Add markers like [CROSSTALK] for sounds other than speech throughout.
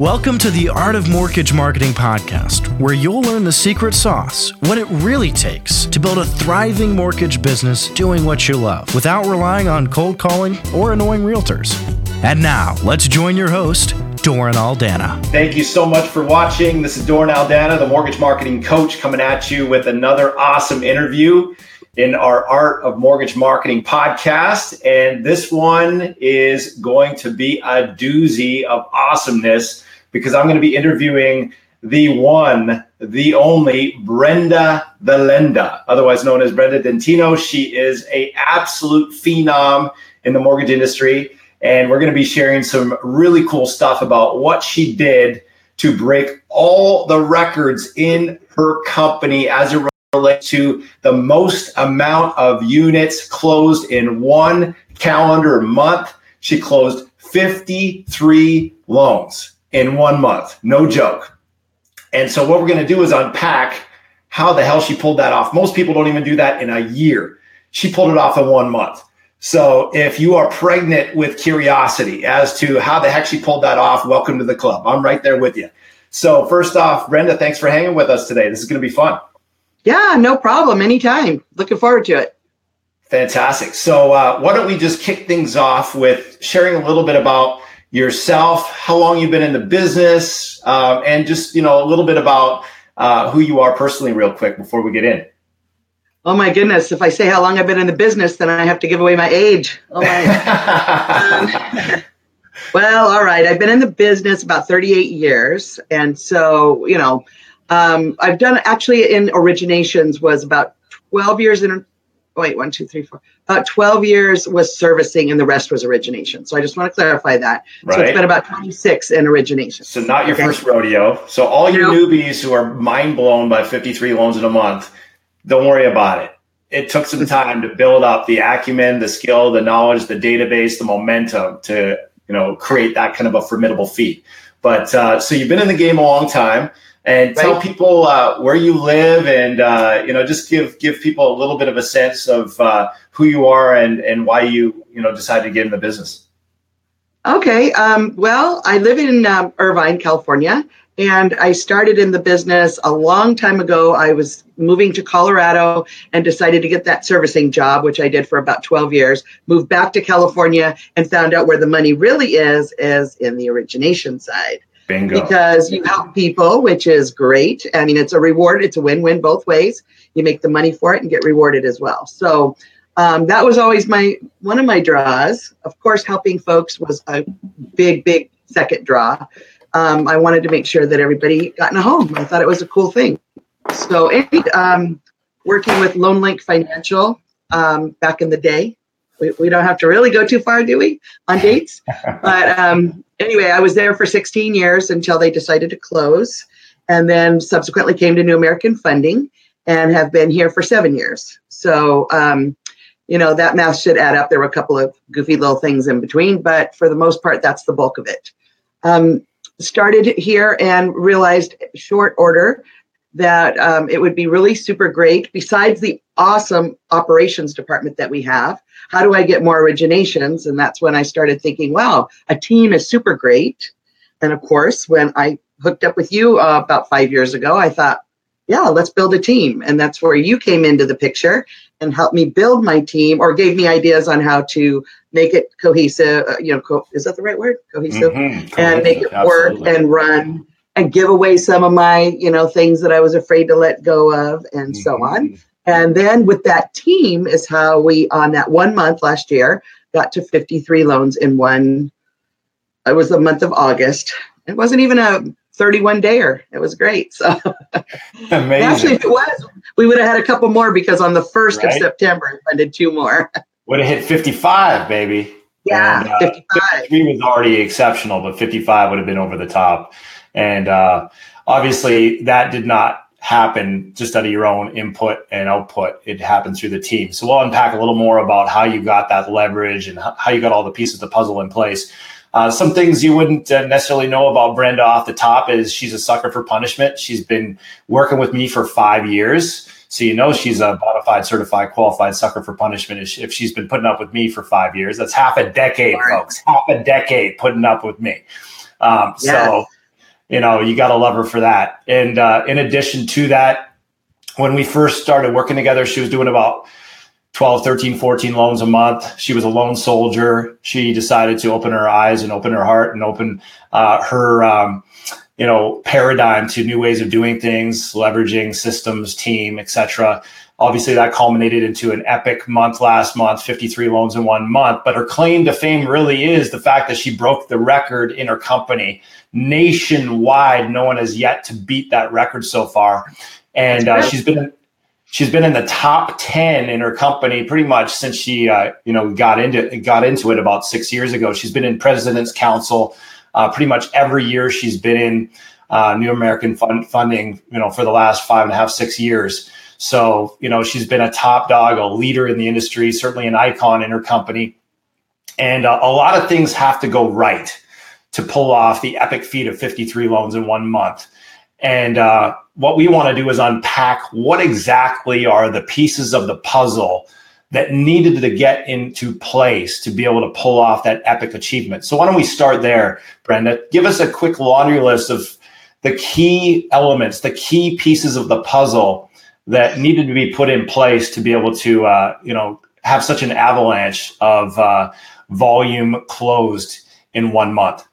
Welcome to the Art of Mortgage Marketing podcast, where you'll learn the secret sauce, what it really takes to build a thriving mortgage business doing what you love without relying on cold calling or annoying realtors. And now, let's join your host, Doran Aldana. Thank you so much for watching. This is Doran Aldana, the mortgage marketing coach, coming at you with another awesome interview in our Art of Mortgage Marketing podcast. And this one is going to be a doozy of awesomeness because I'm going to be interviewing the one, the only Brenda Valenda, otherwise known as Brenda Dentino. She is a absolute phenom in the mortgage industry. And we're going to be sharing some really cool stuff about what she did to break all the records in her company as it relates to the most amount of units closed in one calendar month. She closed 53 loans in one month. No joke. And so what we're going to do is unpack how the hell she pulled that off. Most people don't even do that in a year. She pulled it off in one month. So if you are pregnant with curiosity as to how the heck she pulled that off, welcome to the club. I'm right there with you. So first off, Brenda, thanks for hanging with us today. This is going to be fun. Yeah, no problem. Anytime. Looking forward to it. Fantastic. So uh, why don't we just kick things off with sharing a little bit about yourself, how long you've been in the business, um, and just you know a little bit about uh, who you are personally, real quick, before we get in. Oh my goodness! If I say how long I've been in the business, then I have to give away my age. Oh my. um, [LAUGHS] [LAUGHS] well, all right. I've been in the business about 38 years, and so you know, um, I've done actually in originations was about 12 years in wait, one, two, three, four. About 12 years was servicing and the rest was origination. So I just want to clarify that. Right. So it's been about 26 in origination. So not your okay. first rodeo. So all you newbies who are mind blown by 53 loans in a month, don't worry about it. It took some time to build up the acumen, the skill, the knowledge, the database, the momentum to, you know, create that kind of a formidable feat. But uh, so you've been in the game a long time and tell people uh, where you live and uh, you know just give give people a little bit of a sense of uh, who you are and and why you you know decided to get in the business. Okay um, well i live in um, irvine california and i started in the business a long time ago. I was moving to colorado and decided to get that servicing job which i did for about 12 years moved back to california and found out where the money really is is in the origination side Bingo. Because you help people, which is great. I mean, it's a reward, it's a win win both ways. You make the money for it and get rewarded as well. So um, that was always my one of my draws. Of course, helping folks was a big, big second draw. Um, I wanted to make sure that everybody got in a home. I thought it was a cool thing. So, um, working with LoanLink Financial um, back in the day, we, we don't have to really go too far, do we, on dates? [LAUGHS] but um, anyway, I was there for 16 years until they decided to close, and then subsequently came to New American Funding and have been here for seven years. So, um, you know, that math should add up. There were a couple of goofy little things in between, but for the most part, that's the bulk of it. Um, started here and realized short order that um, it would be really super great, besides the awesome operations department that we have, how do I get more originations? And that's when I started thinking, wow, a team is super great. And of course, when I hooked up with you uh, about five years ago, I thought, yeah, let's build a team. And that's where you came into the picture and helped me build my team or gave me ideas on how to make it cohesive. Uh, you know, co- is that the right word? Cohesive. Mm-hmm. And make it Absolutely. work and run and give away some of my, you know, things that I was afraid to let go of and mm-hmm. so on. And then with that team is how we, on that one month last year, got to 53 loans in one. It was the month of August. It wasn't even a 31 dayer. It was great. So [LAUGHS] amazing. Actually, if it was, we would have had a couple more because on the 1st right? of September, I did two more. [LAUGHS] would have hit 55, baby. Yeah, and, uh, 55. 53 was already exceptional, but 55 would have been over the top. And uh, obviously, that did not happen just out of your own input and output. It happens through the team. So we'll unpack a little more about how you got that leverage and how you got all the pieces of the puzzle in place. Uh, some things you wouldn't uh, necessarily know about Brenda off the top is she's a sucker for punishment. She's been working with me for five years. So you know she's a bona fide, certified, qualified sucker for punishment if she's been putting up with me for five years. That's half a decade, folks. Half a decade putting up with me. Um, yes. So you know, you got to love her for that. And uh, in addition to that, when we first started working together, she was doing about 12, 13, 14 loans a month. She was a lone soldier. She decided to open her eyes and open her heart and open uh, her, um, you know, paradigm to new ways of doing things, leveraging systems, team, etc. Obviously, that culminated into an epic month last month, 53 loans in one month. But her claim to fame really is the fact that she broke the record in her company nationwide. No one has yet to beat that record so far, and uh, she's been she's been in the top 10 in her company pretty much since she uh, you know got into got into it about six years ago she's been in president's council uh, pretty much every year she's been in uh, new american fund funding you know for the last five and a half six years so you know she's been a top dog a leader in the industry certainly an icon in her company and uh, a lot of things have to go right to pull off the epic feat of 53 loans in one month and uh, what we want to do is unpack what exactly are the pieces of the puzzle that needed to get into place to be able to pull off that epic achievement. So why don't we start there, Brenda? Give us a quick laundry list of the key elements, the key pieces of the puzzle that needed to be put in place to be able to, uh, you know, have such an avalanche of uh, volume closed in one month.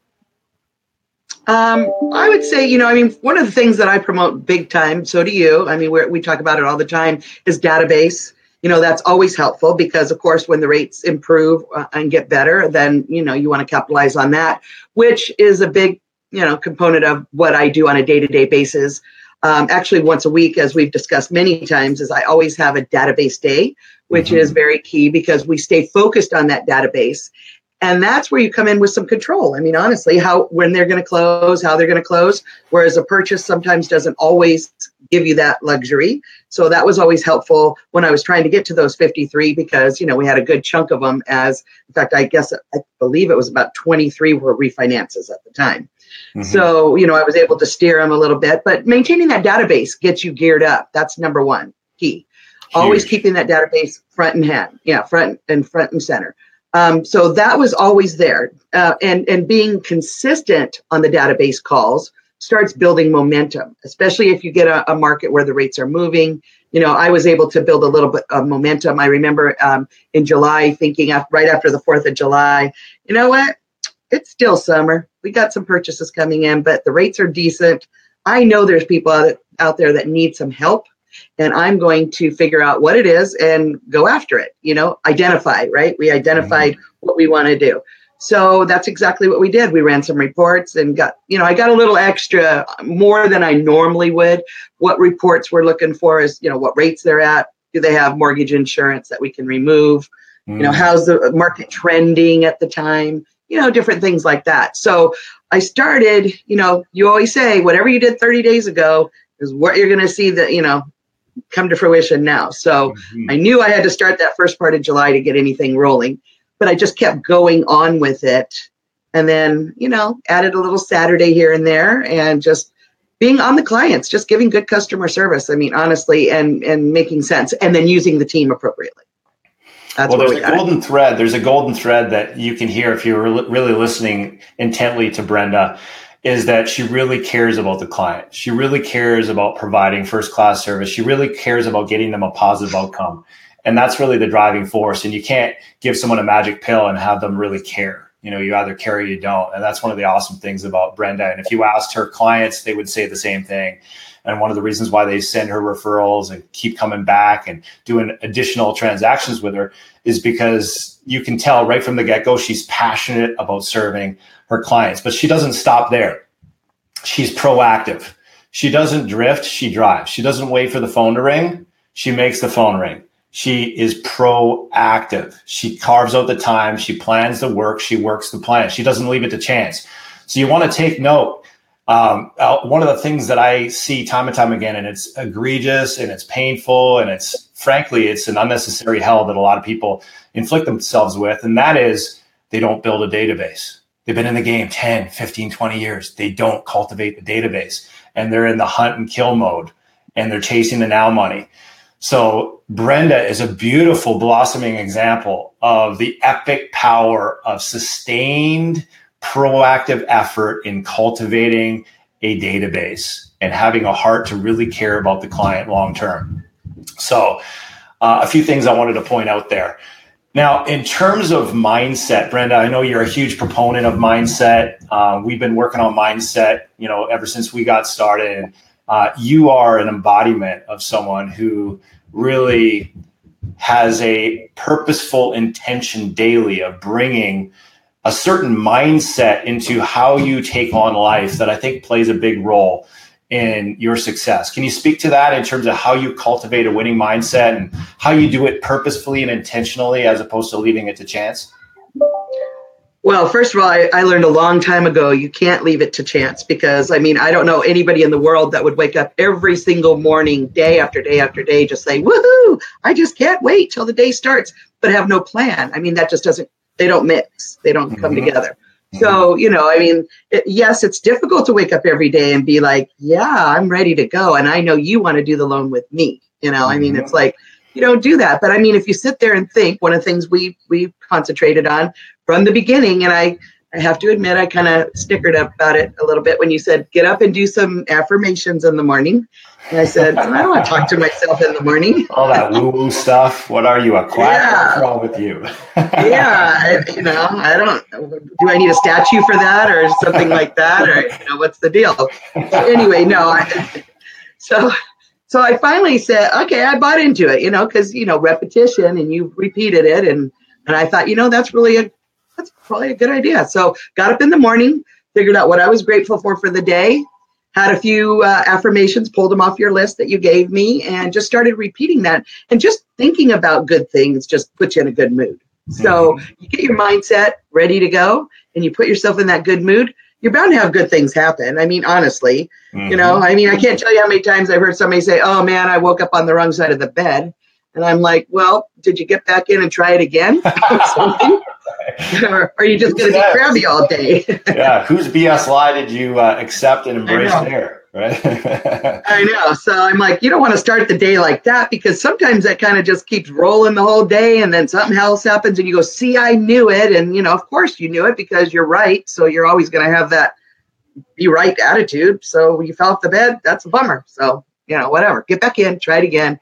Um, I would say, you know, I mean, one of the things that I promote big time, so do you. I mean, we talk about it all the time, is database. You know, that's always helpful because, of course, when the rates improve uh, and get better, then, you know, you want to capitalize on that, which is a big, you know, component of what I do on a day to day basis. Um, actually, once a week, as we've discussed many times, is I always have a database day, which mm-hmm. is very key because we stay focused on that database. And that's where you come in with some control. I mean honestly how when they're going to close how they're going to close whereas a purchase sometimes doesn't always give you that luxury. So that was always helpful when i was trying to get to those 53 because you know we had a good chunk of them as in fact i guess i believe it was about 23 were refinances at the time mm-hmm. so you know i was able to steer them a little bit but maintaining that database gets you geared up that's number one key Huge. always keeping that database front and hand yeah front and front and center um, so that was always there, uh, and and being consistent on the database calls starts building momentum, especially if you get a, a, market where the rates are moving. You know, I was able to build a little bit of momentum. I remember um, in July thinking right after the Fourth of July, you know what? It's still summer. We got some purchases coming in, but the rates are decent. I know there's people out, out there that need some help and I'm going to figure out what it is and go after it. You know, identify, right? We identified mm-hmm. what we want to do. So that's exactly what we did. We ran some reports and got, you know, I got a little extra more than I normally would. What reports we're looking for is, you know, what rates they're at. Do they have mortgage insurance that we can remove? Mm. You know, mm. how's the market trending at the time? You know, different things like that. So I started, you know, you always say whatever you did 30 days ago is what you're going to see that, you know, come to fruition now. So mm-hmm. I knew I had to start that first part of July to get anything rolling, but I just kept going on with it. And then, you know, added a little Saturday here and there and just being on the clients, just giving good customer service. I mean, honestly, and and making sense and then using the team appropriately. That's well, there's a golden it. thread. There's a golden thread that you can hear if you're really listening intently to Brenda is that she really cares about the client. She really cares about providing first class service. She really cares about getting them a positive outcome. And that's really the driving force. And you can't give someone a magic pill and have them really care. You know, you either care or you don't. And that's one of the awesome things about Brenda. And if you asked her clients, they would say the same thing. And one of the reasons why they send her referrals and keep coming back and doing additional transactions with her is because you can tell right from the get go, she's passionate about serving her clients, but she doesn't stop there. She's proactive. She doesn't drift, she drives. She doesn't wait for the phone to ring, she makes the phone ring. She is proactive. She carves out the time, she plans the work, she works the plan. She doesn't leave it to chance. So you want to take note. Um, uh, one of the things that I see time and time again, and it's egregious and it's painful and it's frankly, it's an unnecessary hell that a lot of people inflict themselves with, and that is they don't build a database They've been in the game 10, 15, 20 years. They don't cultivate the database and they're in the hunt and kill mode and they're chasing the now money. So Brenda is a beautiful blossoming example of the epic power of sustained proactive effort in cultivating a database and having a heart to really care about the client long term. So, uh, a few things I wanted to point out there. Now, in terms of mindset, Brenda, I know you're a huge proponent of mindset. Uh, we've been working on mindset, you know, ever since we got started. Uh, you are an embodiment of someone who really has a purposeful intention daily of bringing a certain mindset into how you take on life that I think plays a big role in your success. Can you speak to that in terms of how you cultivate a winning mindset and how you do it purposefully and intentionally as opposed to leaving it to chance? Well, first of all, I, I, learned a long time ago you can't leave it to chance because I mean, I don't know anybody in the world that would wake up every single morning, day after day after day, just say, woohoo, I just can't wait till the day starts, but have no plan. I mean, that just doesn't, they don't mix, they don't come mm-hmm. together. So, you know, I mean, it, yes, it's difficult to wake up every day and be like, yeah, I'm ready to go. And I know you want to do the loan with me. You know, I mean, it's mm-hmm. like, you don't do that. But I mean, if you sit there and think, one of the things we we concentrated on from the beginning, and I I have to admit, I kind of snickered up about it a little bit when you said, get up and do some affirmations in the morning. And I said, I don't want to talk to myself in the morning. All that woo woo stuff. What are you, a quack? Yeah. What's wrong with you? [LAUGHS] yeah. I, you know, I don't, do I need a statue for that or something like that? Or, you know, what's the deal? anyway, no. I, so, so I finally said, okay, I bought into it, you know, because, you know, repetition and you repeated it. And, and I thought, you know, that's really a that's probably a good idea. So got up in the morning, figured out what I was grateful for for the day, had a few uh, affirmations, pulled them off your list that you gave me, and just started repeating that. And just thinking about good things just puts you in a good mood. So mm-hmm. you get your mindset ready to go, and you put yourself in that good mood. You're bound to have good things happen. I mean, honestly, mm-hmm. you know, mm-hmm. I mean, I can't tell you how many times I've heard somebody say, "Oh man, I woke up on the wrong side of the bed," and I'm like, "Well, did you get back in and try it again?" [LAUGHS] or are you just going to be crabby all day? [LAUGHS] yeah, whose BS lie did you uh, accept and embrace there? Right. [LAUGHS] I know. So I'm like, you don't want to start the day like that because sometimes that kind of just keeps rolling the whole day, and then something else happens, and you go, "See, I knew it," and you know, of course, you knew it because you're right. So you're always going to have that be right attitude. So you fell off the bed. That's a bummer. So you know, whatever. Get back in. Try it again.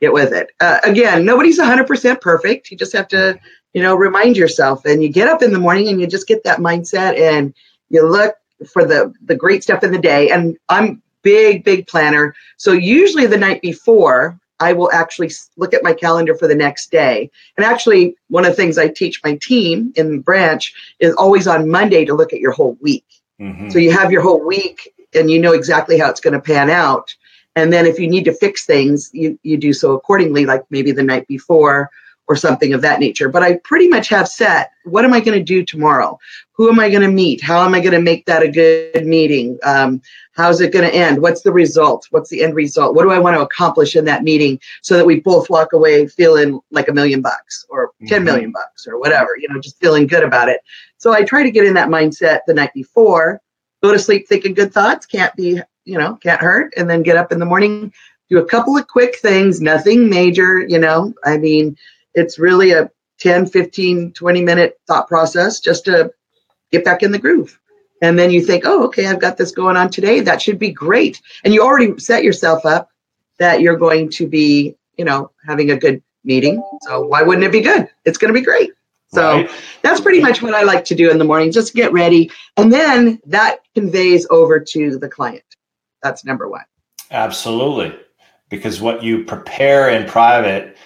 Get with it. Uh, again, nobody's 100% perfect. You just have to you know, remind yourself. And you get up in the morning and you just get that mindset and you look for the the great stuff in the day. And I'm big, big planner. So usually the night before, I will actually look at my calendar for the next day. And actually, one of the things I teach my team in the branch is always on Monday to look at your whole week. Mm-hmm. So you have your whole week and you know exactly how it's going to pan out. And then if you need to fix things, you, you do so accordingly, like maybe the night before or something of that nature. But I pretty much have set what am I going to do tomorrow? Who am I going to meet? How am I going to make that a good meeting? Um, how's it going to end? What's the result? What's the end result? What do I want to accomplish in that meeting so that we both walk away feeling like a million bucks or ten million mm-hmm. bucks or whatever, you know, just feeling good about it. So I try to get in that mindset the night before, go to sleep thinking good thoughts, can't be, you know, can't hurt, and then get up in the morning, do a couple of quick things, nothing major, you know. I mean, it's really a 10, 15, 20 minute thought process just to get back in the groove. And then you think, oh, okay, I've got this going on today. That should be great. And you already set yourself up that you're going to be, you know, having a good meeting. So why wouldn't it be good? It's going to be great. So right. that's pretty much what I like to do in the morning, just get ready. And then that conveys over to the client. That's number one. Absolutely. Because what you prepare in private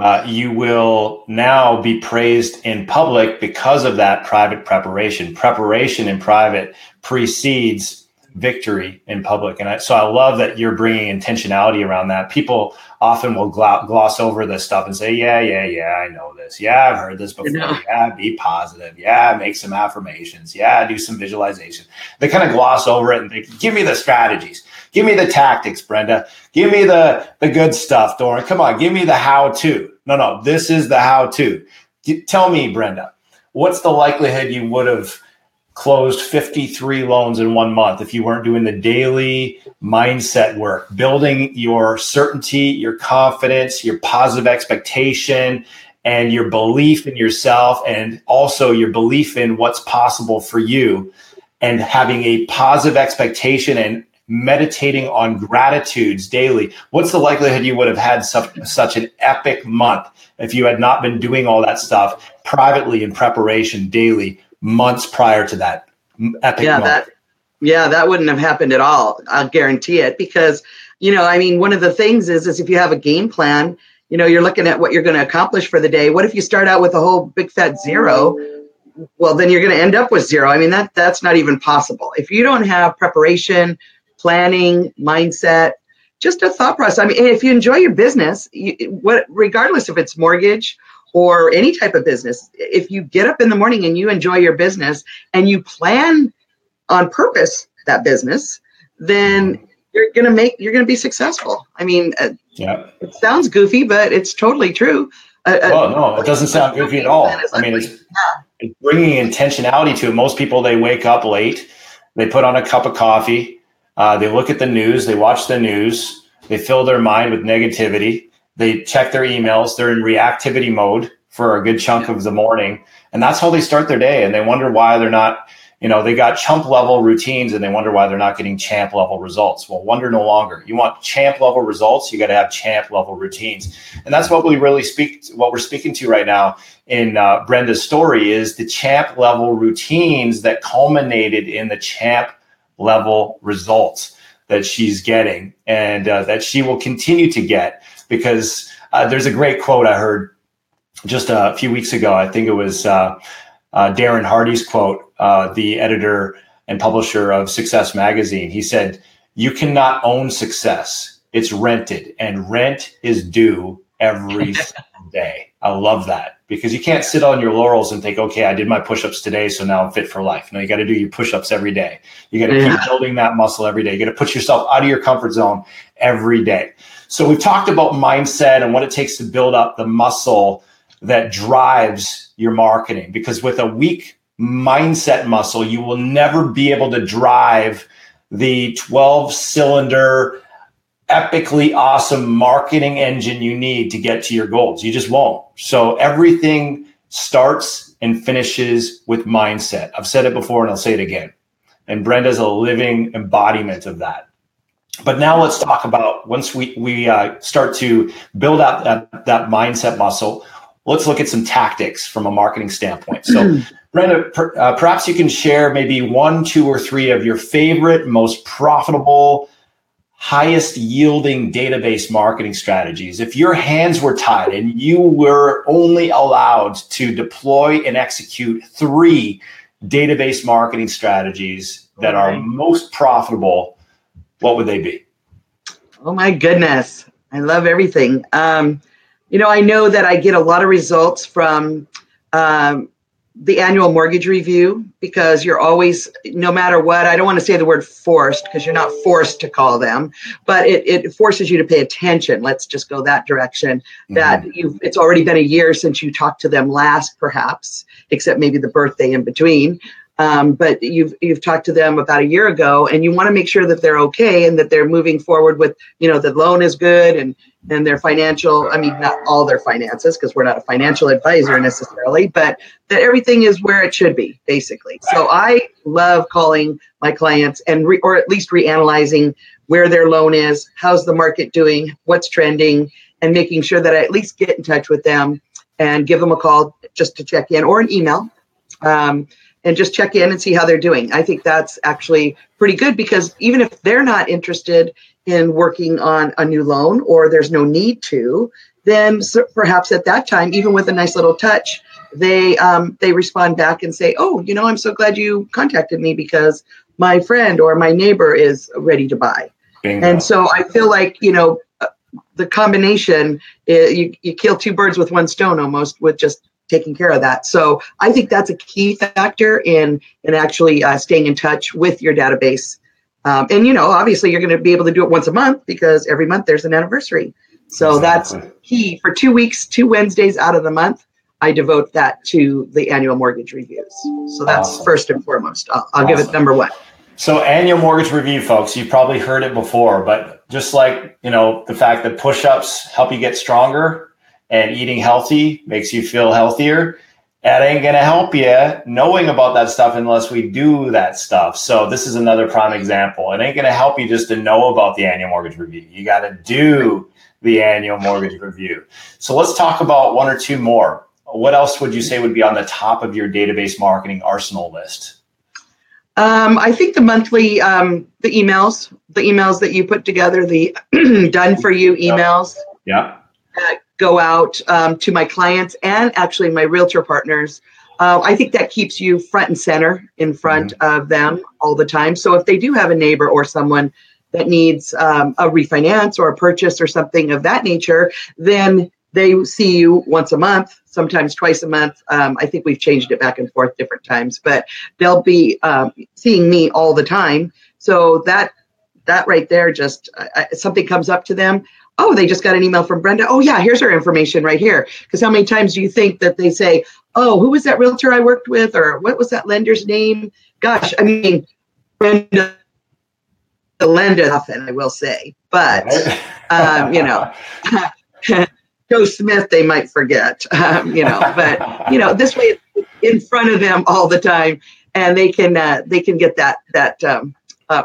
uh, you will now be praised in public because of that private preparation. Preparation in private precedes victory in public. And I, so I love that you're bringing intentionality around that. People often will gloss over this stuff and say, yeah, yeah, yeah, I know this. Yeah, I've heard this before. You know. Yeah, be positive. Yeah, make some affirmations. Yeah, do some visualization. They kind of gloss over it and think, give me the strategies. Give me the tactics, Brenda. Give me the, the good stuff, Doran. Come on, give me the how to. No, no, this is the how to. Tell me, Brenda, what's the likelihood you would have closed 53 loans in one month if you weren't doing the daily mindset work, building your certainty, your confidence, your positive expectation, and your belief in yourself, and also your belief in what's possible for you and having a positive expectation and meditating on gratitudes daily, what's the likelihood you would have had such, such an epic month if you had not been doing all that stuff privately in preparation daily months prior to that epic yeah, month? That, yeah, that wouldn't have happened at all. I'll guarantee it because, you know, I mean, one of the things is, is if you have a game plan, you know, you're looking at what you're going to accomplish for the day. What if you start out with a whole big fat zero? Well, then you're going to end up with zero. I mean, that that's not even possible. If you don't have preparation, planning, mindset, just a thought process. I mean, if you enjoy your business, you, what, regardless if it's mortgage or any type of business, if you get up in the morning and you enjoy your business and you plan on purpose that business, then you're gonna make you're gonna be successful. I mean, uh, yeah, it sounds goofy, but it's totally true. Uh, well, no, it doesn't sound [LAUGHS] goofy at all. I mean, it's, it's bringing intentionality to it. Most people they wake up late, they put on a cup of coffee, uh, they look at the news, they watch the news, they fill their mind with negativity, they check their emails, they're in reactivity mode for a good chunk of the morning. And that's how they start their day. And they wonder why they're not, you know, they got chump level routines and they wonder why they're not getting champ level results. Well, wonder no longer. You want champ level results, you got to have champ level routines. And that's what we really speak, what we're speaking to right now in uh, Brenda's story is the champ level routines that culminated in the champ level results that she's getting and uh, that she will continue to get because uh, there's a great quote I heard just a few weeks ago. I think it was uh, uh Darren Hardy's quote, uh, the editor and publisher of Success Magazine. He said, You cannot own success, it's rented, and rent is due every [LAUGHS] day. I love that because you can't sit on your laurels and think, okay, I did my push-ups today, so now I'm fit for life. No, you got to do your push-ups every day. You got to yeah. keep building that muscle every day. You got to put yourself out of your comfort zone every day. So we've talked about mindset and what it takes to build up the muscle that drives your marketing because with a weak mindset muscle, you will never be able to drive the 12 cylinder epically awesome marketing engine you need to get to your goals. You just won't. So everything starts and finishes with mindset. I've said it before and I'll say it again. And Brenda's a living embodiment of that. But now let's talk about once we, we uh, start to build out that, that mindset muscle, let's look at some tactics from a marketing standpoint. So, [CLEARS THROAT] Brenda, per, uh, perhaps you can share maybe one, two, or three of your favorite, most profitable highest yielding database marketing strategies, if your hands were tied and you were only allowed to deploy and execute three database marketing strategies that are most profitable, what would they be? Oh my goodness. I love everything. Um, you know, I know that I get a lot of results from um, the annual mortgage review because you're always no matter what i don't want to say the word forced because you're not forced to call them but it, it forces you to pay attention. Let's just go that direction. Mm-hmm. that you it's already been a year since you talked to them last perhaps except maybe the birthday in between um, but you've you've talked to them about a year ago and you want to make sure that they're okay and that they're moving forward with you know the loan is good and and their financial i mean not all their finances because we're not a financial advisor necessarily but that everything is where it should be basically. So i love calling my clients and re, or at least reanalyzing where their loan is how's the market doing what's trending and making sure that i at least get in touch with them and give them a call just to check in or an email. Um, and just check in and see how they're doing. I think that's actually pretty good because even if they're not interested in working on a new loan or there's no need to, then perhaps at that time, even with a nice little touch, they um, they respond back and say, "Oh, you know, I'm so glad you contacted me because my friend or my neighbor is ready to buy." Bingo. And so I feel like you know uh, the combination eh, you, you kill two birds with one stone almost with just taking care of that. So I think that's a key factor in in actually uh, staying in touch with your database. Um, and you know, obviously, you're going to be able to do it once a month because every month there's an anniversary. So exactly. that's key for two weeks, two Wednesdays out of the month. I devote that to the annual mortgage reviews. So that's awesome. first and foremost. I'll, I'll awesome. give it number one. So annual mortgage review, folks, you've probably heard it before, but just like you know the fact that push-ups help you get stronger, and eating healthy makes you feel healthier. that ain't to help you knowing about that stuff unless we do that stuff. So this is another prime example. It ain't to help you just to know about the annual mortgage review. You got to do the annual mortgage review. So let's talk about one or two more. What else would you say would be on the top of your database marketing arsenal list? Um, I think the monthly, um, the emails, the emails that you put together, the [CLEARS THROAT] done for you emails. Yeah. Uh, go out um, to my clients and actually my realtor partners. Uh, I think that keeps you front and center in front mm-hmm. of them all the time. So if they do have a neighbor or someone that needs um, a refinance or a purchase or something of that nature, then they see you once a month, sometimes twice a month. Um, I think we've changed it back and forth different times, but they'll be um, seeing me all the time. So that that right there, just uh, something comes up to them. Oh, they just got an email from Brenda. Oh yeah, here's her information right here. Because how many times do you think that they say, "Oh, who was that realtor I worked with?" or "What was that lender's name?" Gosh, I mean, Brenda the lender often, I will say, but um, you know. [LAUGHS] Joe Smith, they might forget, um, you know, but you know, this way in front of them all the time, and they can uh, they can get that that um, uh,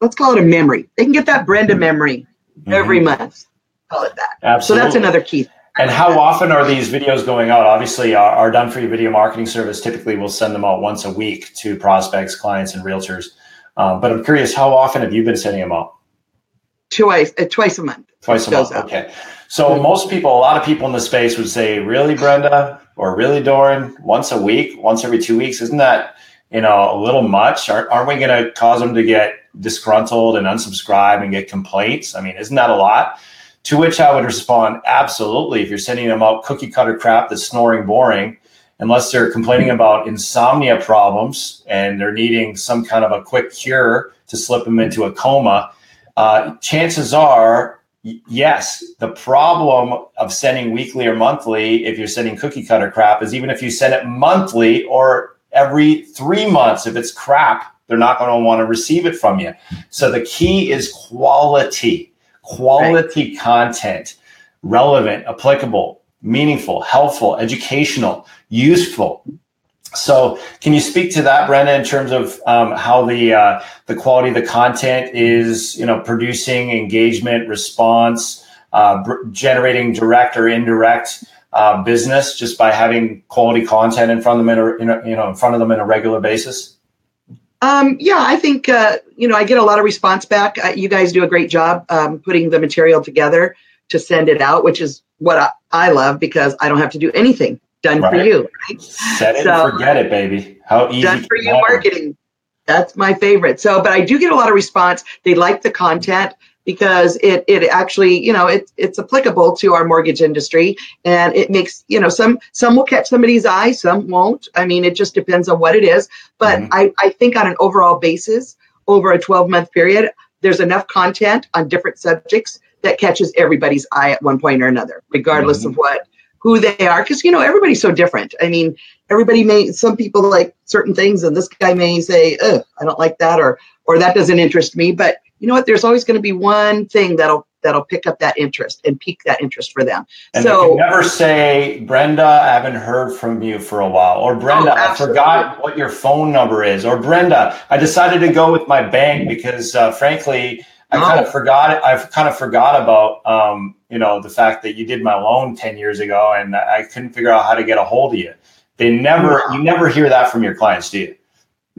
let's call it a memory. They can get that Brenda memory mm-hmm. every month. Call it that. Absolutely. So that's another key. And how often are these videos going out? Obviously, our, our Done For You video marketing service typically will send them out once a week to prospects, clients, and realtors. Um, but I'm curious, how often have you been sending them out? Twice, uh, twice a month. Twice a month. Out. Okay. So most people, a lot of people in the space would say, "Really, Brenda, or really, Doran, once a week, once every two weeks, isn't that you know a little much? Aren't, aren't we going to cause them to get disgruntled and unsubscribe and get complaints? I mean, isn't that a lot?" To which I would respond, "Absolutely. If you're sending them out cookie cutter crap that's snoring boring." Unless they're complaining about insomnia problems and they're needing some kind of a quick cure to slip them into a coma, uh, chances are yes, the problem of sending weekly or monthly, if you're sending cookie cutter crap, is even if you send it monthly or every three months, if it's crap, they're not going to want to receive it from you. So the key is quality, quality right. content, relevant, applicable, meaningful, helpful, educational, useful. So, can you speak to that, Brenda, in terms of um, how the uh, the quality of the content is, you know, producing engagement, response, uh, generating direct or indirect uh, business just by having quality content in front of them, in a, in a, you know, in front of them in a regular basis? Um, yeah, I think uh, you know I get a lot of response back. Uh, you guys do a great job um, putting the material together to send it out, which is what I, I love because I don't have to do anything done right. for you. Right? Set it so, and forget it, baby. How easy. Done for you marketing. That's my favorite. So, but I do get a lot of response. They like the content because it it actually you know it, it's applicable to our mortgage industry. And it makes you know some some will catch somebody's eye some won't. I mean it just depends on what it is. But mm-hmm. i i think on an overall basis over a 12 month period there's enough content on different subjects that catches everybody's eye at one point or another regardless mm-hmm. of what who they are. Because you know everybody's so different. I mean everybody may some people like certain things and this guy may say oh i don't like that or or that doesn't interest me. But you know what there's always going to be one thing that'll that'll pick up that interest and pique that interest for them and so never say brenda i haven't heard from you for a while or brenda oh, i forgot what your phone number is or brenda i decided to go with my bank because uh, frankly I oh. kind of forgot. I've kind of forgot about, um, you know, the fact that you did my loan ten years ago, and I couldn't figure out how to get a hold of you. They never, you never hear that from your clients, do you?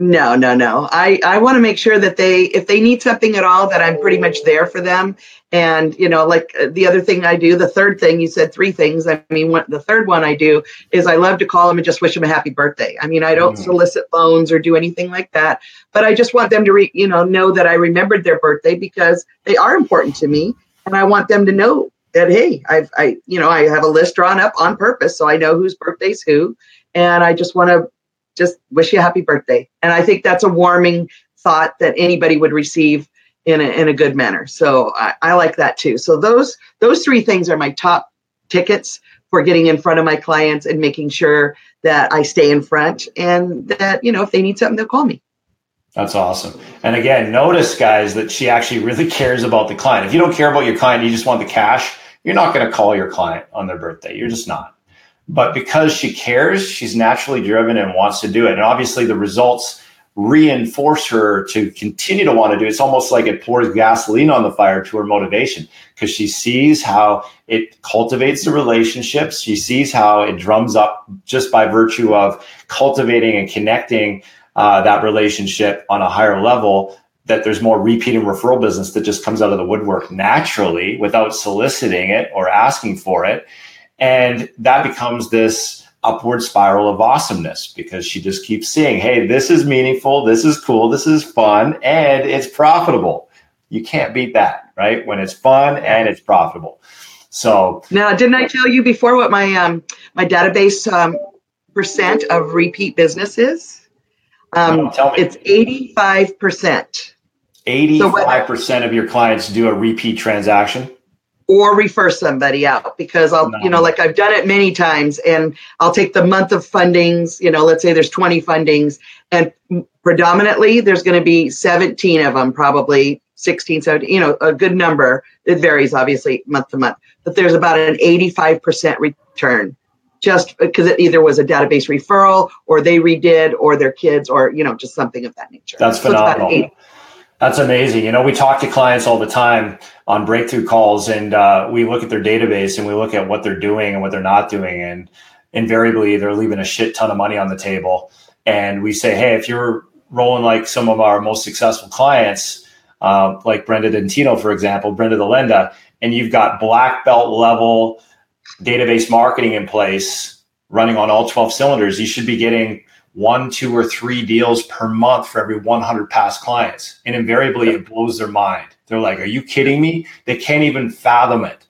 No, no, no. I, I want to make sure that they, if they need something at all, that I'm pretty much there for them. And, you know, like uh, the other thing I do, the third thing, you said three things. I mean, what, the third one I do is I love to call them and just wish them a happy birthday. I mean, I don't mm. solicit loans or do anything like that, but I just want them to, re, you know, know that I remembered their birthday because they are important to me. And I want them to know that, hey, I've, I, you know, I have a list drawn up on purpose. So I know whose birthday's who. And I just want to just wish you a happy birthday. And I think that's a warming thought that anybody would receive in a, in a good manner. So I, I like that too. So those those three things are my top tickets for getting in front of my clients and making sure that I stay in front and that, you know, if they need something, they'll call me. That's awesome. And again, notice guys that she actually really cares about the client. If you don't care about your client, you just want the cash, you're not going to call your client on their birthday. You're just not. But because she cares, she's naturally driven and wants to do it. And obviously, the results reinforce her to continue to want to do it. It's almost like it pours gasoline on the fire to her motivation because she sees how it cultivates the relationships. She sees how it drums up just by virtue of cultivating and connecting uh, that relationship on a higher level. That there's more repeat and referral business that just comes out of the woodwork naturally without soliciting it or asking for it. And that becomes this upward spiral of awesomeness because she just keeps seeing, hey, this is meaningful, this is cool, this is fun, and it's profitable. You can't beat that, right? When it's fun and it's profitable. So now, didn't I tell you before what my um, my database um, percent of repeat business is? Um, no, tell me. It's eighty five percent. Eighty five percent of your clients do a repeat transaction or refer somebody out because I'll, no. you know, like I've done it many times and I'll take the month of fundings, you know, let's say there's 20 fundings and predominantly there's going to be 17 of them, probably 16, 17, you know, a good number. It varies obviously month to month, but there's about an 85% return just because it either was a database referral or they redid or their kids or, you know, just something of that nature. That's so phenomenal. That's amazing. You know, we talk to clients all the time on breakthrough calls, and uh, we look at their database and we look at what they're doing and what they're not doing, and invariably they're leaving a shit ton of money on the table. And we say, hey, if you're rolling like some of our most successful clients, uh, like Brenda Dentino, for example, Brenda Delenda, and you've got black belt level database marketing in place running on all 12 cylinders, you should be getting one, two, or three deals per month for every 100 past clients. And invariably, it blows their mind. They're like, Are you kidding me? They can't even fathom it.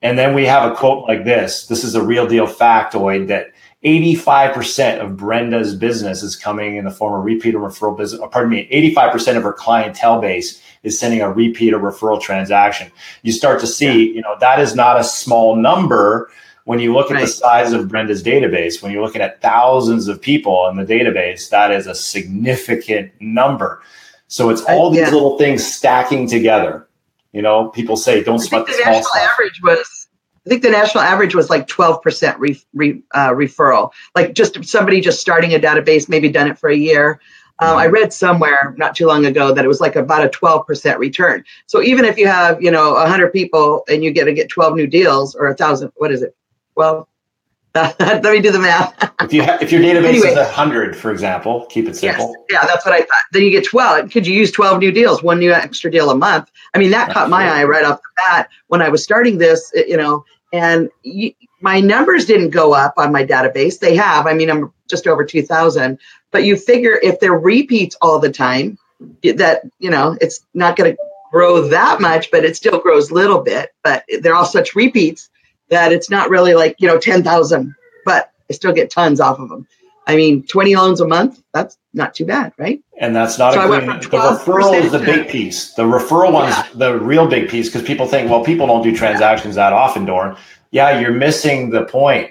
And then we have a quote like this this is a real deal factoid that 85% of Brenda's business is coming in the form of repeat or referral business. Or pardon me, 85% of her clientele base is sending a repeat or referral transaction. You start to see, you know, that is not a small number when you look at right. the size of Brenda's database, when you're looking at thousands of people in the database, that is a significant number. So it's all these yeah. little things stacking together. You know, people say don't sweat the, the small national stuff. average was I think the national average was like 12% re, re, uh, referral. Like just somebody just starting a database, maybe done it for a year. Uh, I mm-hmm. read somewhere not too long ago that it was like about a 12% return. So even if you have, you know, 100 people and you get to get 12 new deals or a thousand, what is it? Well, [LAUGHS] let me do the math. if you ha- if your database anyway, is hundred, for example, keep it simple. Yes, yeah, that's what I thought. Then you get twelve. Could you use twelve new deals, one new extra deal a month? I mean, that caught my eye right off the bat when I was starting this. You know, and you, my numbers didn't go up on my database. They have. I mean, I'm just over two thousand. But you figure if they're repeats all the time, that you know, it's not going to grow that much, but it still grows a little bit. But they're all such repeats that it's not really like, you know, 10,000, but I still get tons off of them. I mean, 20 loans a month, that's not too bad, right? And that's not so a The referral is the big piece. The referral one's yeah. the real big piece because people think, well, people don't do transactions that often, Dorn. Yeah, you're missing the point.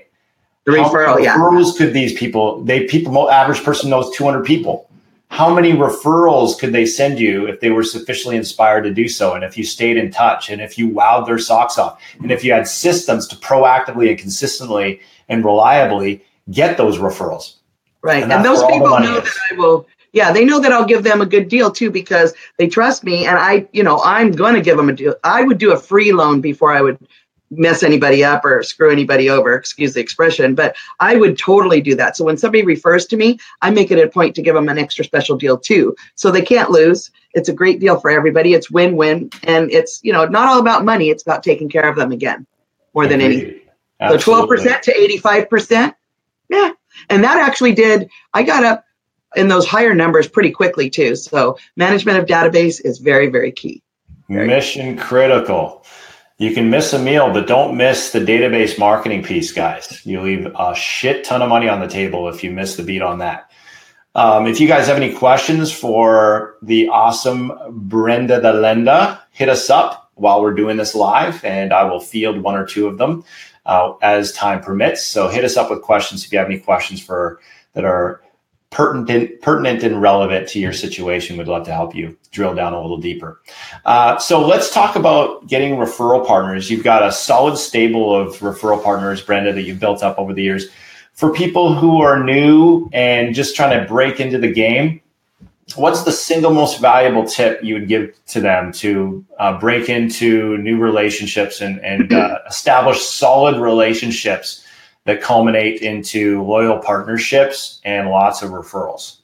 The referral, yeah. Referrals could these people, they people, average person knows 200 people how many referrals could they send you if they were sufficiently inspired to do so? And if you stayed in touch and if you wowed their socks off and if you had systems to proactively and consistently and reliably get those referrals. Right. And, and those people know is. that I will, yeah, they know that I'll give them a good deal too because they trust me and I, you know, I'm going to give them a deal. I would do a free loan before I would mess anybody up or screw anybody over, excuse the expression, but I would totally do that. So when somebody refers to me, I make it a point to give them an extra special deal too. So they can't lose. It's a great deal for everybody. It's win-win. And it's, you know, not all about money. It's about taking care of them again more than anything. So 12% to 85%. Yeah. And that actually did, I got up in those higher numbers pretty quickly too. So management of database is very, very key. Very Mission critical. You can miss a meal, but don't miss the database marketing piece, guys. You leave a shit ton of money on the table if you miss the beat on that. Um, if you guys have any questions for the awesome Brenda Delenda, hit us up while we're doing this live, and I will field one or two of them uh, as time permits. So hit us up with questions if you have any questions for that are pertinent, pertinent and relevant to your situation. We'd love to help you drill down a little deeper. Uh, so let's talk about getting referral partners. You've got a solid stable of referral partners, Brenda, that you've built up over the years. For people who are new and just trying to break into the game, what's the single most valuable tip you would give to them to uh, break into new relationships and, and uh, establish solid relationships that culminate into loyal partnerships and lots of referrals?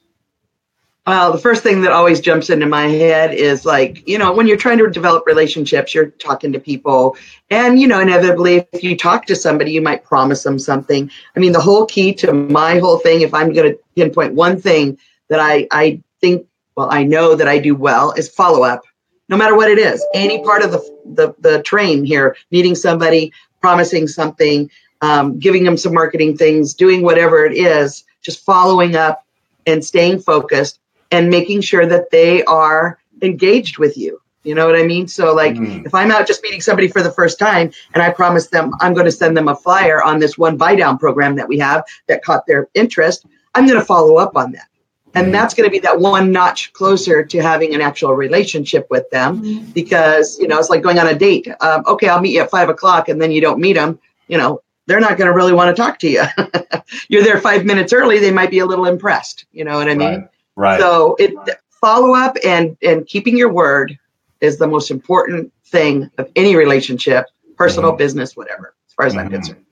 Well, the first thing that always jumps into my head is like, you know, when you're trying to develop relationships, you're talking to people. And, you know, inevitably, if you talk to somebody, you might promise them something. I mean, the whole key to my whole thing, if I'm going to pinpoint one thing that I, I think, well, I know that I do well, is follow up, no matter what it is. Any part of the, the, the train here, meeting somebody, promising something, um, giving them some marketing things, doing whatever it is, just following up and staying focused and making sure that they are engaged with you. You know what I mean? So, like, mm. if I'm out just meeting somebody for the first time and I promise them I'm going to send them a flyer on this one buy down program that we have that caught their interest, I'm going to follow up on that. And mm. that's going to be that one notch closer to having an actual relationship with them mm. because, you know, it's like going on a date. Um, okay, I'll meet you at five o'clock and then you don't meet them. You know, they're not going to really want to talk to you. [LAUGHS] You're there five minutes early, they might be a little impressed. You know what I mean? Right. right. So it follow up and and keeping your word is the most important thing of any relationship, personal, mm-hmm. business, whatever, as far as mm-hmm. I'm concerned.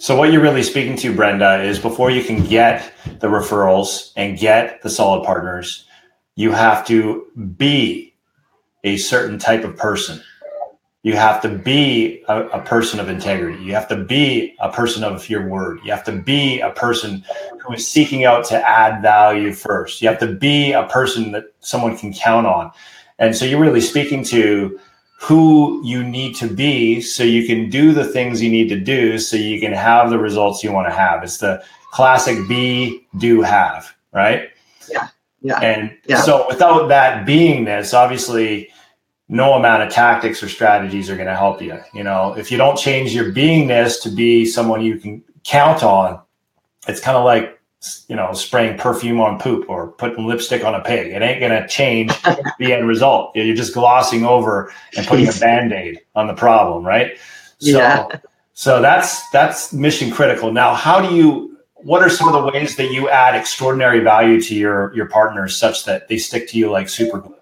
So what you're really speaking to, Brenda, is before you can get the referrals and get the solid partners, you have to be a certain type of person you have to be a, a, person of integrity. You have to be a person of your word. You have to be a person who is seeking out to add value first. You have to be a person that someone can count on. And so you're really speaking to who you need to be so you can do the things you need to do so you can have the results you want to have. It's the classic be, do, have, right? Yeah. Yeah. And yeah. so without that beingness, obviously, no amount of tactics or strategies are going to help you. You know, if you don't change your beingness to be someone you can count on, it's kind of like, you know, spraying perfume on poop or putting lipstick on a pig. It ain't going to change the end result. You're just glossing over and putting a band-aid on the problem, right? So, yeah. so that's that's mission critical. Now, how do you what are some of the ways that you add extraordinary value to your your partners such that they stick to you like super glue?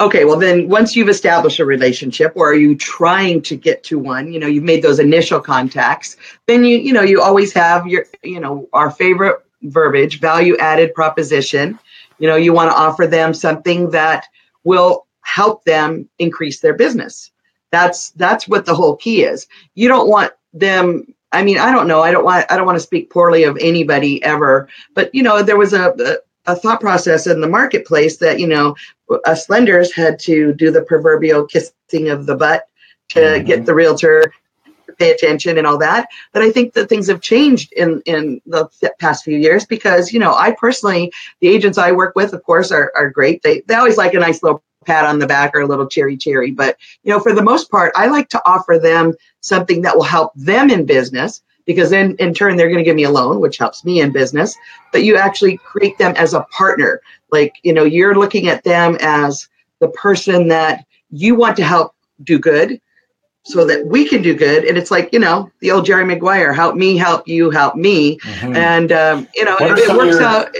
Okay, well then once you've established a relationship or are you trying to get to one, you know, you've made those initial contacts, then you you know, you always have your you know, our favorite verbiage, value added proposition. You know, you want to offer them something that will help them increase their business. That's that's what the whole key is. You don't want them I mean, I don't know. I don't want I don't want to speak poorly of anybody ever, but you know, there was a, a thought process in the marketplace that you know us lenders had to do the proverbial kissing of the butt to mm-hmm. get the realtor to pay attention and all that. But i think that things have changed in in the past few years because you know i personally the agents i work with of course are, are great. They, they always like a nice little pat on the back or a little cheery cheery. But you know for the most part i like to offer them something that will help them in business because then in turn they're going to give me a loan which helps me in business but you actually create them as a partner. Like you know you're looking at them as the person that you want to help do good so that we can do good. And it's like you know the old jerry maguire help me help you help me. Mm-hmm. and um, you know it, it, works your, out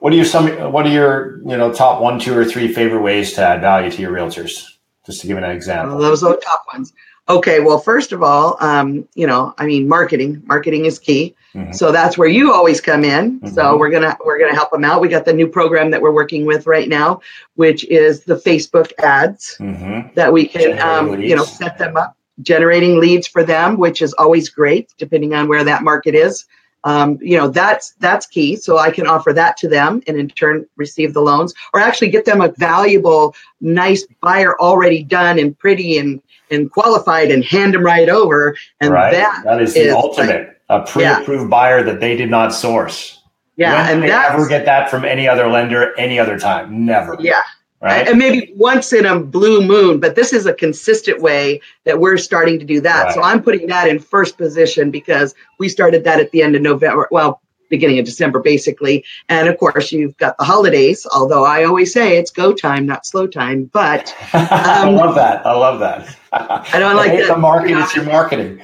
what are your some what are your you know top one two or three favorite ways to add value to your realtors? Just to give an example. Those are the top ones Okay, well, first of all, um, you know, I mean, marketing. Marketing is key. Mm-hmm. So that's where you always come in. Mm-hmm. So we're gonna we're gonna help them out. We got the new program that we're working with right now, which is the Facebook ads mm-hmm. that we can, um, you know, set them up, generating leads for them, which is always great, depending on where that market is. Um, you know that's that's key so i can offer that to them and in turn receive the loans or actually get them a valuable nice buyer already done and pretty and and qualified and hand them right over. And right. that, that is the is ultimate. Like, a pre-approved yeah. buyer that they did not source. Yeah, when and they never get that from any other lender any other time. Never. Yeah. Right. And maybe once in a blue moon, but this is a consistent way that we're starting to do that. Right. So I'm putting that in first position because we started that at the end of November. Well, beginning of December, basically. And of course, you've got the holidays, although I always say it's go time, not slow time. But [LAUGHS] um, I love that. I love that. I don't like that. the market, it's your marketing.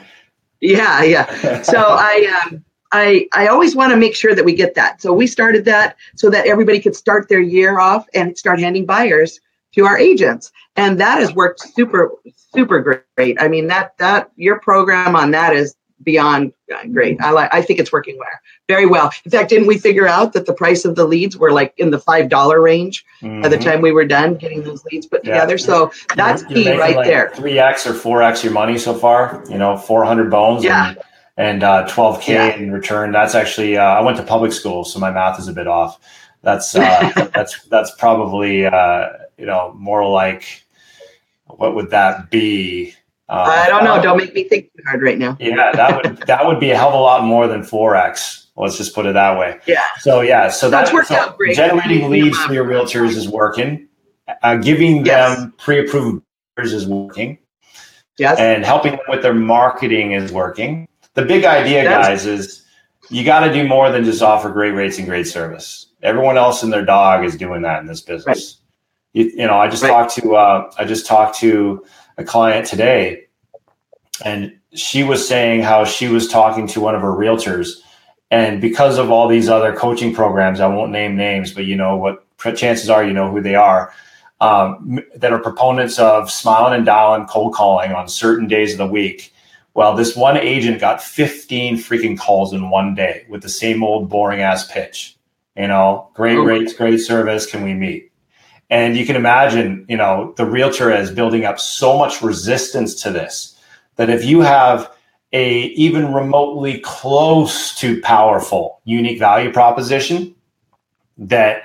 Yeah, yeah. So [LAUGHS] I, um, I, I always want to make sure that we get that. So we started that so that everybody could start their year off and start handing buyers to our agents. And that has worked super, super great. I mean, that, that your program on that is beyond great. I like, I think it's working well, very well. In fact, didn't we figure out that the price of the leads were like in the $5 range mm-hmm. by the mm-hmm. time we were done getting those leads put yeah. together? So that's you're, you're key right like there. 3X or 4X your money so far, you know, 400 bones. Yeah. And- and uh, 12k yeah. in return. That's actually uh, I went to public school, so my math is a bit off. That's uh, [LAUGHS] that's that's probably uh, you know more like what would that be? Uh, I don't know. Don't make me think too hard right now. yeah, that would [LAUGHS] that would be a hell of a lot more than 4x. Let's just put it that way. Yeah. So yeah, so that's that, worked so out great. Generating leads for your realtors is working. Uh, giving yes. them pre-approved is working. Yes. And helping them with their marketing is working the big idea, guys, is you got to do more than just offer great rates and great service. Everyone else and their dog is doing that in this business. Right. You, you, know, I just right. talked to uh, I just talked to a client today, and she was saying how she was talking to one of her realtors, and because of all these other coaching programs, I won't name names, but you know what? Chances are you know who they are. Um, that are proponents of smiling and dialing cold calling on certain days of the week well, this one agent got 15 freaking calls in one day with the same old boring ass pitch. You know, great oh. rates, great service. Can we meet? And you can imagine, you know, the realtor is building up so much resistance to this that if you have a even remotely close to powerful unique value proposition that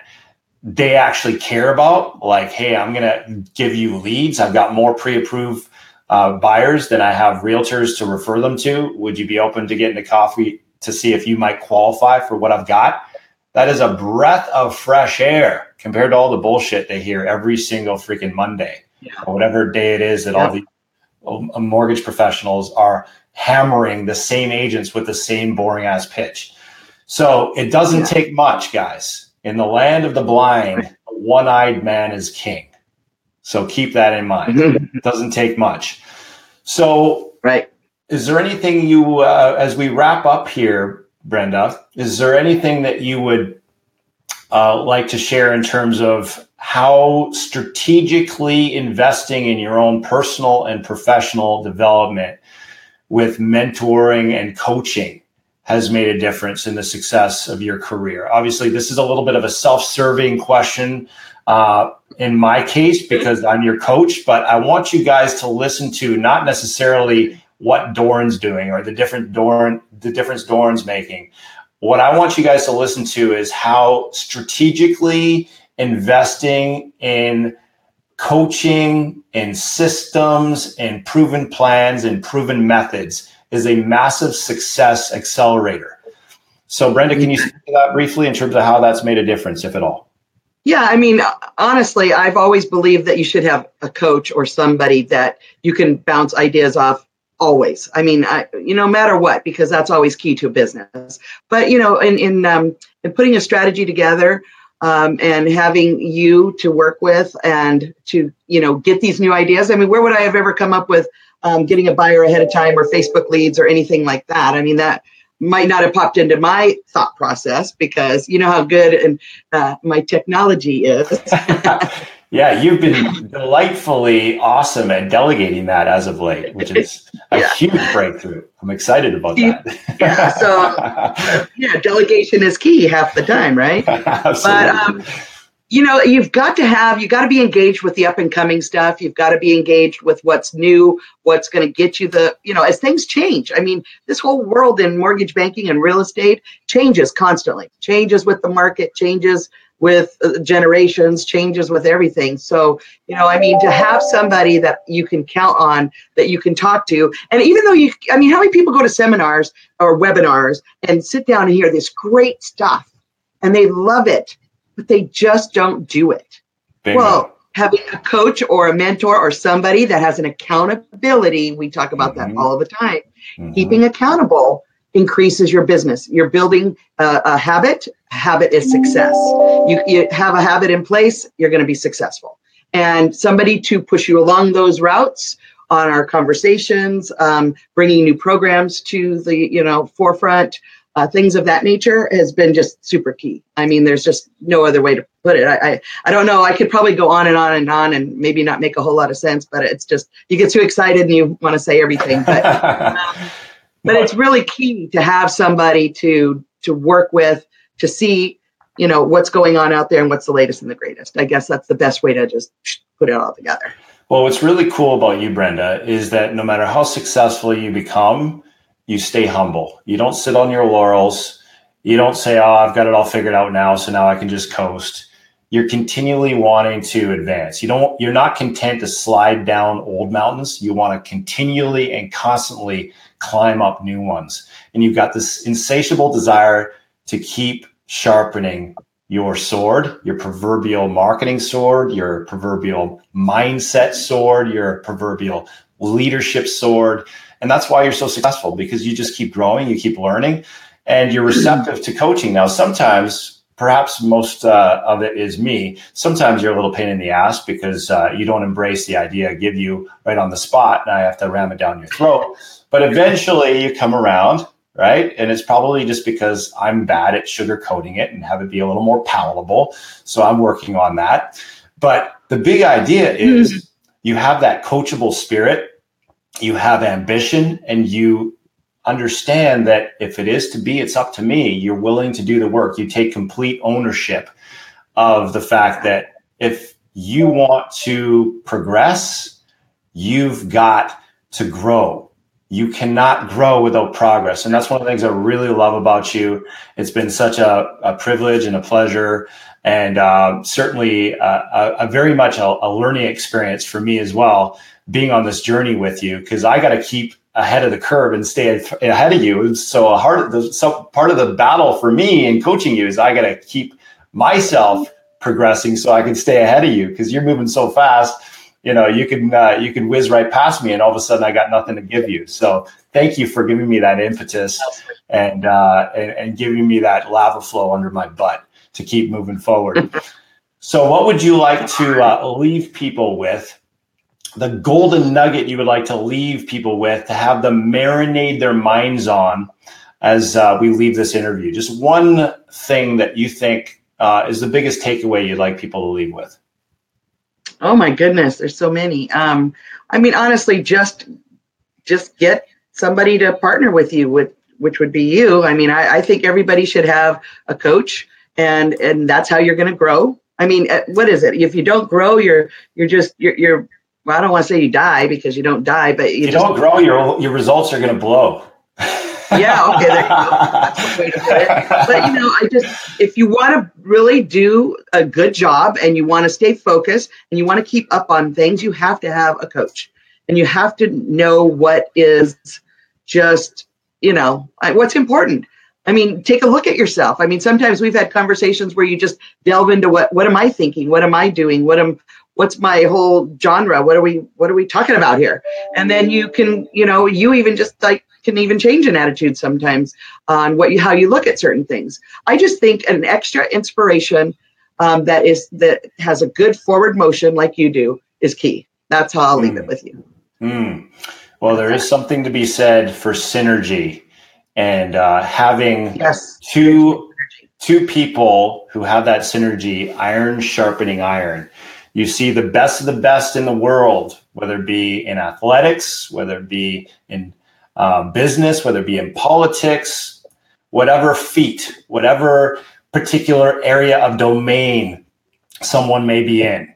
they actually care about, like, hey, I'm going to give you leads. I've got more pre-approved uh, buyers than I have realtors to refer them to. Would you be open to getting a coffee to see if you might qualify for what I've got? That is a breath of fresh air compared to all the bullshit they hear every single freaking Monday yeah. or whatever day it is that yeah. all the um, mortgage professionals are hammering the same agents with the same boring ass pitch. So it doesn't yeah. take much, guys. In the land of the blind, one eyed man is king. So keep that in mind. it doesn't take much. So, right. Is there anything you, uh, as we wrap up here, Brenda, is there anything that you would uh, like to share in terms of how strategically investing in your own personal and professional development with mentoring and coaching has made a difference in the success of your career? Obviously, this is a little bit of a self serving question uh, in my case because I'm your coach, but I want you guys to listen to not necessarily what Doran's doing or the different Doran, the difference Doran's making. What I want you guys to listen to is how strategically investing in coaching and systems and proven plans and proven methods is a massive success accelerator. So, Brenda, can you speak to that briefly in terms of how that's made a difference, if at all? Yeah, I mean, honestly, I've always believed that you should have a coach or somebody that you can bounce ideas off always. I mean, I, you know, no matter what, because that's always key to a business. But you know, in in um, in putting a strategy together um, and having you to work with and to you know get these new ideas. I mean, where would I have ever come up with um, getting a buyer ahead of time or Facebook leads or anything like that? I mean, that might not have popped into my thought process because you know how good and uh, my technology is. [LAUGHS] yeah, you've been delightfully awesome at delegating that as of late, which is a yeah. huge breakthrough. I'm excited about that. yeah, so [LAUGHS] yeah, delegation is key half the time, right? [LAUGHS] Absolutely. But um, you know you've got to have you've got to be engaged with the up and coming stuff. You've got to be engaged with what's new what's going to get you the you know as things change. I mean this whole world in mortgage banking and real estate changes constantly. Changes with the market changes with uh, generations changes with everything. So you know i mean to have somebody that you can count on that you can talk to and even though you i mean how many people go to seminars or webinars and sit down and hear this great stuff and they love it but they just don't do it. Bingo. Well, having a coach or a mentor or somebody that has an accountability, we talk about mm-hmm. that all the time. Mm-hmm. Keeping accountable increases your business. You're building a, a habit. Habit is success. You, you have a habit in place, you're going to be successful. And somebody to push you along those routes on our conversations, um, bringing new programs to the you know forefront, uh, things of that nature has been just super key. I mean, there's just no other way to put it. I, I, I don't know. I could probably go on and on and on and maybe not make a whole lot of sense, but it's just you get too excited and you want to say everything. But [LAUGHS] um, but it's really key to have somebody to to work with to see you know what's going on out there and what's the latest and the greatest. I guess that's the best way to just put it all together. Well, what's really cool about you, Brenda, is that no matter how successful you become, you stay humble. You don't sit on your laurels. You don't say, "Oh, I've got it all figured out now, so now I can just coast." You're continually wanting to advance. You don't. You're not content to slide down old mountains. You want to continually and constantly climb up new ones. And you've got this insatiable desire to keep sharpening your sword, your proverbial marketing sword, your proverbial mindset sword, your proverbial leadership sword. And that's why you're so successful because you just keep growing, you keep learning, and you're receptive to coaching. Now, sometimes, perhaps most uh, of it is me. Sometimes you're a little pain in the ass because uh, you don't embrace the idea I give you right on the spot, and I have to ram it down your throat. But eventually, you come around right? And it's probably just because I'm bad at sugarcoating it and have it be a little more palatable. So I'm working on that. But the big idea is mm-hmm. you have that coachable spirit, you have ambition, and you understand that if it is to be, it's up to me. You're willing to do the work. You take complete ownership of the fact that if you want to progress, you've got to grow you cannot grow without progress. And that's one of the things I really love about you. It's been such a, a privilege and a pleasure, and uh, certainly a, a, very much a, a, learning experience for me as well, being on this journey with you, because I got to keep ahead of the curve and stay ahead of you. So a hard, so part of the battle for me in coaching you is I got to keep myself progressing so I can stay ahead of you because you're moving so fast you know, you can uh, you can whiz right past me, and all of a sudden I got nothing to give you. So thank you for giving me that impetus and uh, and, and giving me that lava flow under my butt to keep moving forward. [LAUGHS] so, what would you like to uh, leave people with? The golden nugget you would like to leave people with to have them marinate their minds on as uh, we leave this interview. Just one thing that you think uh, is the biggest takeaway you'd like people to leave with. Oh my goodness, there's so many. Um, I mean, honestly, just just get somebody to partner with you with which would be you. I mean, I, I think everybody should have a coach, and and that's how you're going to grow. I mean, eh, what is it? If you don't grow, you're you're just you're, you're well, I don't want to say you die because you don't die, but you, you just, don't grow, your your results are going to blow yeah, okay, there you go. That's way to put it. But you know, I just if you want to really do a good job and you want to stay focused and you want to keep up on things, you have to have a coach. And you have to know what is just, you know, what's important. I mean, take a look at yourself. I mean, sometimes we've had conversations where you just delve into what what am I thinking? What am I doing? What am what's my whole genre? What are we what are we talking about here? And then you can, you know, you even just like can even change an attitude sometimes on what you how you look at certain things. I just think an extra inspiration um, that is that has a good forward motion like you do is key. That's how I'll leave mm. it with you. Mm. Well, there is something to be said for synergy and uh, having yes. two two people who have that synergy, iron sharpening iron. You see the best of the best in the world, whether it be in athletics, whether it be in um, business, whether it be in politics, whatever feat, whatever particular area of domain someone may be in.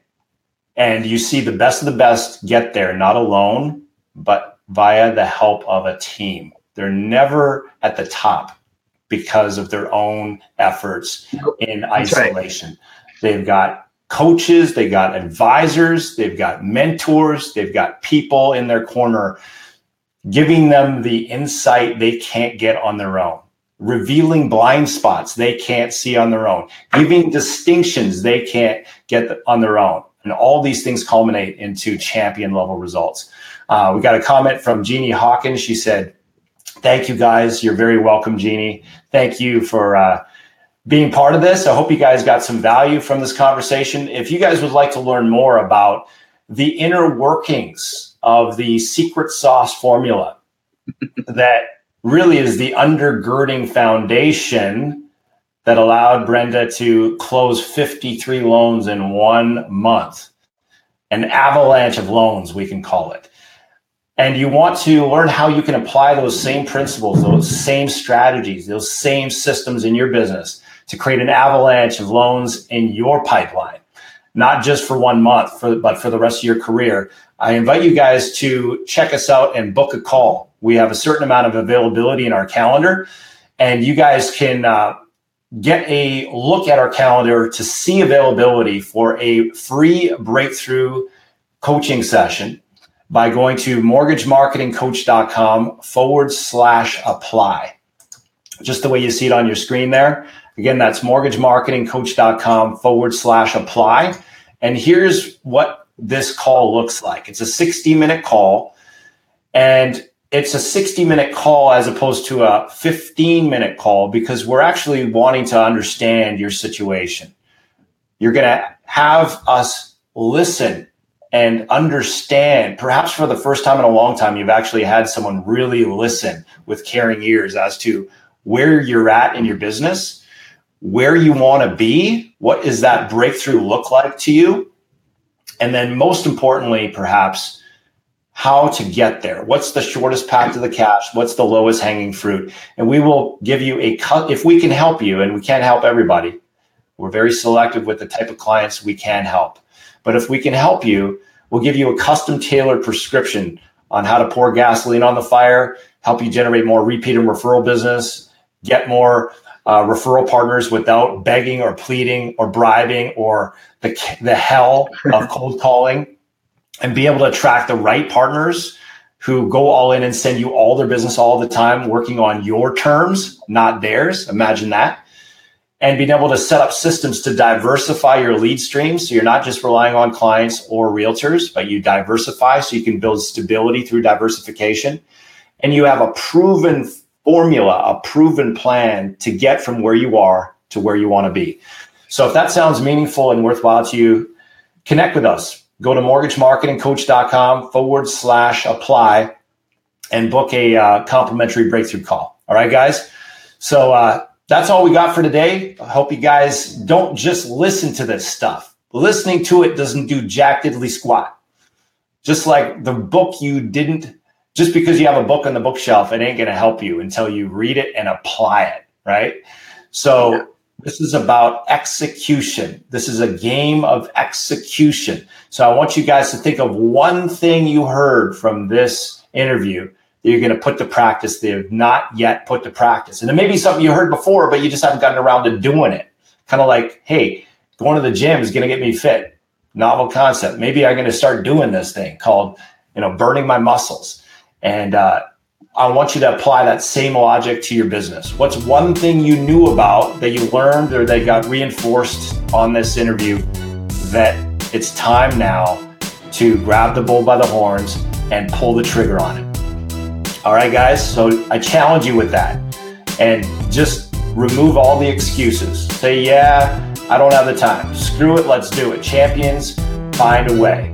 And you see the best of the best get there, not alone, but via the help of a team. They're never at the top because of their own efforts in isolation. Right. They've got coaches, they've got advisors, they've got mentors, they've got people in their corner giving them the insight they can't get on their own, revealing blind spots they can't see on their own, giving distinctions they can't get on their own. And all these things culminate into champion level results. Uh, we got a comment from Jeannie Hawkins. She said, Thank you guys. You're very welcome, Jeannie. Thank you for uh, being part of this. I hope you guys got some value from this conversation. If you guys would like to learn more about the inner workings of the secret sauce formula [LAUGHS] that really is the undergirding foundation that allowed Brenda to close 53 loans in one month, an avalanche of loans, we can call it. And you want to learn how you can apply those same principles, those same strategies, those same systems in your business to create an avalanche of loans in your pipeline, not just for one month, for, but for the rest of your career. I invite you guys to check us out and book a call. We have a certain amount of availability in our calendar, and you guys can uh, get a look at our calendar to see availability for a free breakthrough coaching session by going to mortgagemarketingcoach.com forward slash apply. Just the way you see it on your screen there. Again, that's mortgagemarketingcoach.com forward slash apply. And here's what this call looks like it's a 60 minute call, and it's a 60 minute call as opposed to a 15 minute call because we're actually wanting to understand your situation. You're going to have us listen and understand, perhaps for the first time in a long time, you've actually had someone really listen with caring ears as to where you're at in your business where you want to be. What does that breakthrough look like to you? And then, most importantly, perhaps, how to get there. What's the shortest path to the cash? What's the lowest hanging fruit? And we will give you a cut if we can help you, and we can't help everybody. We're very selective with the type of clients we can help. But if we can help you, we'll give you a custom tailored prescription on how to pour gasoline on the fire, help you generate more repeat and referral business, get more uh, referral partners without begging or pleading or bribing or the, the hell of [LAUGHS] cold calling and be able to attract the right partners who go all in and send you all their business all the time, working on your terms, not theirs. Imagine that. And being able to set up systems to diversify your lead streams. So you're not just relying on clients or realtors, but you diversify so you can build stability through diversification. And you have a proven formula, a proven plan to get from where you are to where you want to be. So if that sounds meaningful and worthwhile to you, connect with us. Go to mortgagemarketingcoach.com forward slash apply and book a uh, complimentary breakthrough call. All right, guys. So uh, that's all we got for today. I hope you guys don't just listen to this stuff. Listening to it doesn't do jack diddly squat. Just like the book you didn't just because you have a book on the bookshelf, it ain't going to help you until you read it and apply it, right? So yeah. this is about execution. This is a game of execution. So I want you guys to think of one thing you heard from this interview that you're going to put to practice that you have not yet put to practice. And it may be something you heard before, but you just haven't gotten around to doing it. Kind of like, hey, going to the gym is going to get me fit. Novel concept. Maybe I'm going to start doing this thing called, you know, burning my muscles and uh, I want you to apply that same logic to your business. What's one thing you knew about that you learned or that got reinforced on this interview that it's time now to grab the bull by the horns and pull the trigger on it? All right, guys. So I challenge you with that and just remove all the excuses. Say, yeah, I don't have the time. Screw it. Let's do it. Champions find a way.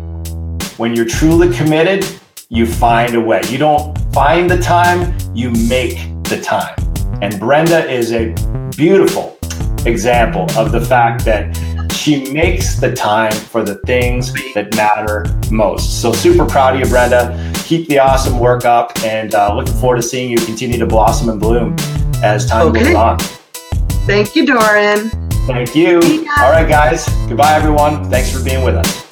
When you're truly committed, you find a way. You don't find the time, you make the time. And Brenda is a beautiful example of the fact that she makes the time for the things that matter most. So, super proud of you, Brenda. Keep the awesome work up and uh, looking forward to seeing you continue to blossom and bloom as time okay. goes on. Thank you, Doran. Thank you. All right, guys. Goodbye, everyone. Thanks for being with us.